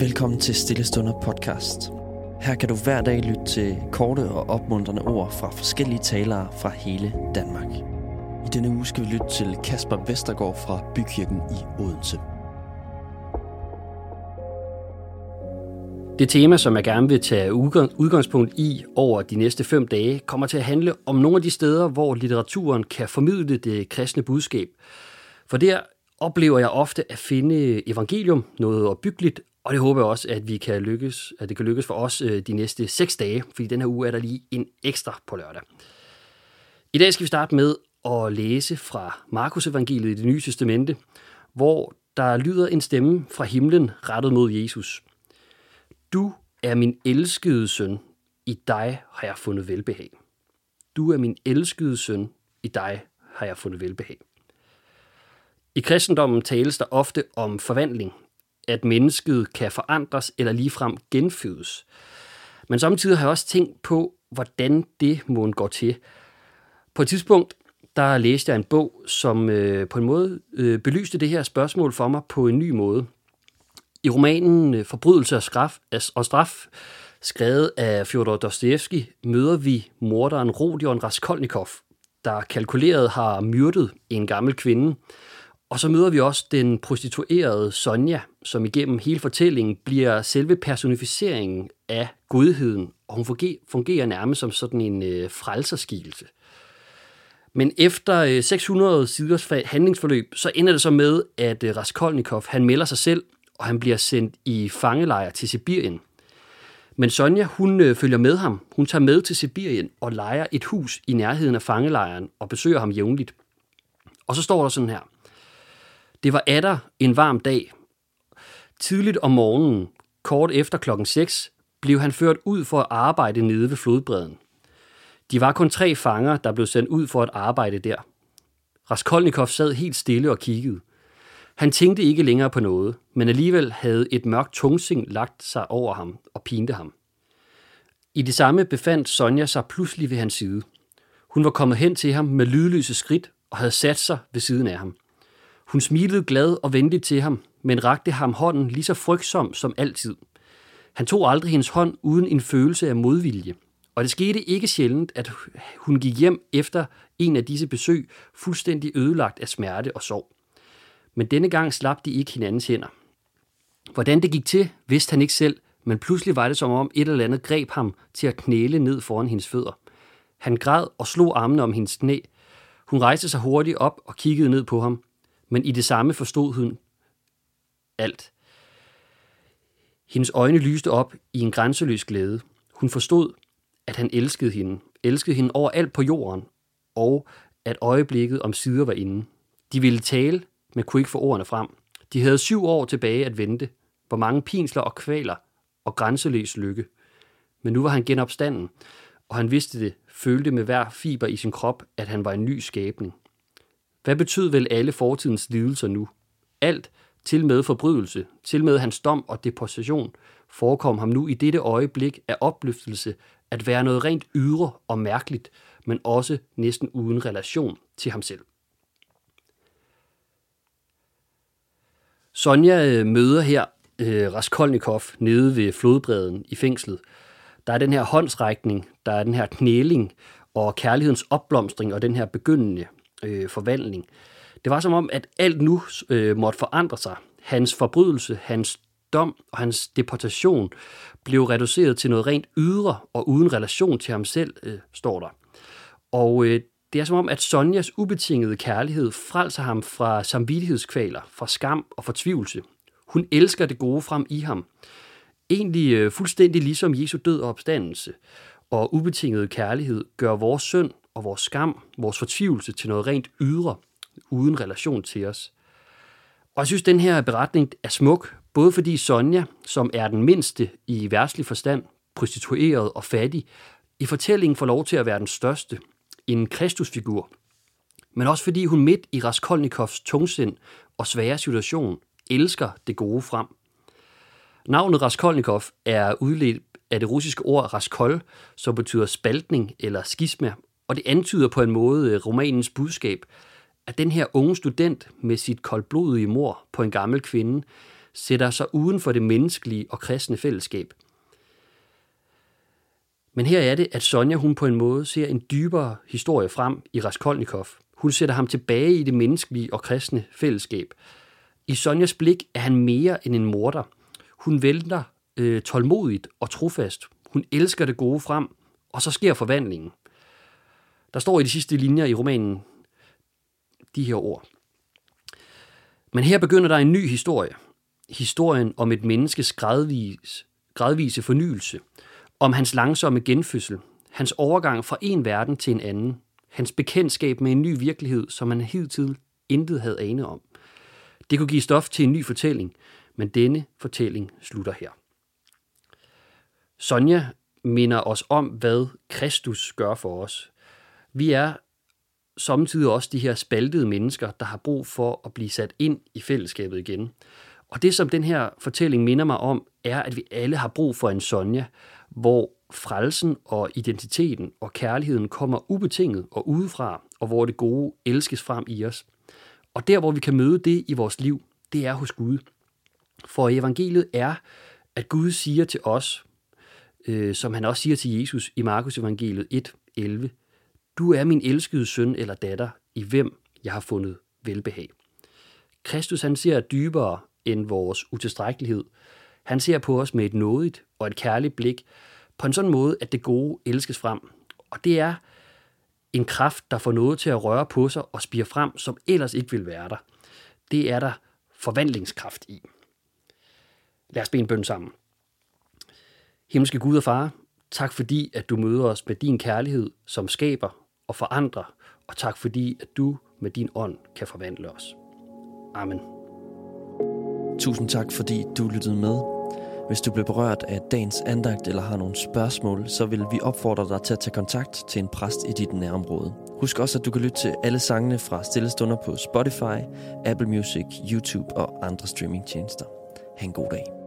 Velkommen til Stillestunder podcast. Her kan du hver dag lytte til korte og opmuntrende ord fra forskellige talere fra hele Danmark. I denne uge skal vi lytte til Kasper Vestergaard fra Bykirken i Odense. Det tema, som jeg gerne vil tage udgangspunkt i over de næste fem dage, kommer til at handle om nogle af de steder, hvor litteraturen kan formidle det kristne budskab. For der oplever jeg ofte at finde evangelium, noget opbyggeligt, og det håber jeg også, at vi kan lykkes, at det kan lykkes for os øh, de næste seks dage, fordi den her uge er der lige en ekstra på lørdag. I dag skal vi starte med at læse fra Markus evangeliet i det nye testamente, hvor der lyder en stemme fra himlen rettet mod Jesus. Du er min elskede søn, i dig har jeg fundet velbehag. Du er min elskede søn, i dig har jeg fundet velbehag. I kristendommen tales der ofte om forvandling, at mennesket kan forandres eller ligefrem genfødes. Men samtidig har jeg også tænkt på, hvordan det må gå til. På et tidspunkt, der læste jeg en bog, som øh, på en måde øh, belyste det her spørgsmål for mig på en ny måde. I romanen øh, Forbrydelse og straf, og straf, skrevet af Fyodor Dostoevsky, møder vi morderen Rodion Raskolnikov, der kalkuleret har myrdet en gammel kvinde, og så møder vi også den prostituerede Sonja, som igennem hele fortællingen bliver selve personificeringen af godheden, og hun fungerer nærmest som sådan en øh, frelserskikkelse. Men efter øh, 600 siders handlingsforløb, så ender det så med, at øh, Raskolnikov han melder sig selv, og han bliver sendt i fangelejr til Sibirien. Men Sonja, hun øh, følger med ham. Hun tager med til Sibirien og leger et hus i nærheden af fangelejren og besøger ham jævnligt. Og så står der sådan her – det var atter en varm dag. Tidligt om morgenen, kort efter klokken 6, blev han ført ud for at arbejde nede ved flodbredden. De var kun tre fanger, der blev sendt ud for at arbejde der. Raskolnikov sad helt stille og kiggede. Han tænkte ikke længere på noget, men alligevel havde et mørkt tungsing lagt sig over ham og pinte ham. I det samme befandt Sonja sig pludselig ved hans side. Hun var kommet hen til ham med lydløse skridt og havde sat sig ved siden af ham. Hun smilede glad og venligt til ham, men rakte ham hånden lige så frygtsom som altid. Han tog aldrig hendes hånd uden en følelse af modvilje. Og det skete ikke sjældent, at hun gik hjem efter en af disse besøg, fuldstændig ødelagt af smerte og sorg. Men denne gang slap de ikke hinandens hænder. Hvordan det gik til, vidste han ikke selv, men pludselig var det som om et eller andet greb ham til at knæle ned foran hendes fødder. Han græd og slog armene om hendes knæ. Hun rejste sig hurtigt op og kiggede ned på ham men i det samme forstod hun alt. Hendes øjne lyste op i en grænseløs glæde. Hun forstod, at han elskede hende, elskede hende overalt på jorden, og at øjeblikket om sider var inde. De ville tale, men kunne ikke få ordene frem. De havde syv år tilbage at vente, hvor mange pinsler og kvaler og grænseløs lykke. Men nu var han genopstanden, og han vidste det, følte med hver fiber i sin krop, at han var en ny skabning. Hvad betød vel alle fortidens lidelser nu? Alt, til med forbrydelse, til med hans dom og deposition, forekom ham nu i dette øjeblik af opløftelse at være noget rent ydre og mærkeligt, men også næsten uden relation til ham selv. Sonja øh, møder her øh, Raskolnikov nede ved flodbredden i fængslet. Der er den her håndsrækning, der er den her knæling og kærlighedens opblomstring og den her begyndende øh, forvandling. Det var som om, at alt nu øh, måtte forandre sig. Hans forbrydelse, hans dom og hans deportation blev reduceret til noget rent ydre og uden relation til ham selv, øh, står der. Og øh, det er som om, at Sonjas ubetingede kærlighed frelser ham fra samvittighedskvaler, fra skam og fortvivlelse. Hun elsker det gode frem i ham. Egentlig øh, fuldstændig ligesom Jesu død og opstandelse. Og ubetinget kærlighed gør vores synd og vores skam, vores fortvivlelse til noget rent ydre, uden relation til os. Og jeg synes, den her beretning er smuk, både fordi Sonja, som er den mindste i værtslig forstand, prostitueret og fattig, i fortællingen får lov til at være den største, en kristusfigur, men også fordi hun midt i Raskolnikovs tungsind og svære situation elsker det gode frem. Navnet Raskolnikov er udledt af det russiske ord raskol, som betyder spaltning eller skisma, og det antyder på en måde øh, romanens budskab, at den her unge student med sit koldblodige mor på en gammel kvinde sætter sig uden for det menneskelige og kristne fællesskab. Men her er det, at Sonja hun på en måde ser en dybere historie frem i Raskolnikov. Hun sætter ham tilbage i det menneskelige og kristne fællesskab. I Sonjas blik er han mere end en morder. Hun vælter øh, tålmodigt og trofast. Hun elsker det gode frem, og så sker forvandlingen. Der står i de sidste linjer i romanen de her ord. Men her begynder der en ny historie. Historien om et menneskes gradvis, gradvise fornyelse. Om hans langsomme genfødsel. Hans overgang fra en verden til en anden. Hans bekendtskab med en ny virkelighed, som han hidtil intet havde ane om. Det kunne give stof til en ny fortælling, men denne fortælling slutter her. Sonja minder os om, hvad Kristus gør for os. Vi er samtidig også de her spaltede mennesker, der har brug for at blive sat ind i fællesskabet igen. Og det, som den her fortælling minder mig om, er, at vi alle har brug for en Sonja, hvor frelsen og identiteten og kærligheden kommer ubetinget og udefra, og hvor det gode elskes frem i os. Og der, hvor vi kan møde det i vores liv, det er hos Gud. For evangeliet er, at Gud siger til os, øh, som han også siger til Jesus i Markus evangeliet 1, 11, du er min elskede søn eller datter, i hvem jeg har fundet velbehag. Kristus han ser dybere end vores utilstrækkelighed. Han ser på os med et nådigt og et kærligt blik, på en sådan måde, at det gode elskes frem. Og det er en kraft, der får noget til at røre på sig og spire frem, som ellers ikke vil være der. Det er der forvandlingskraft i. Lad os bede en bøn sammen. Himmelske Gud og Far, tak fordi, at du møder os med din kærlighed, som skaber og forandre, og tak fordi, at du med din ånd kan forvandle os. Amen. Tusind tak, fordi du lyttede med. Hvis du blev berørt af dagens andagt eller har nogle spørgsmål, så vil vi opfordre dig til at tage kontakt til en præst i dit nærområde. Husk også, at du kan lytte til alle sangene fra Stillestunder på Spotify, Apple Music, YouTube og andre streamingtjenester. Ha' en god dag.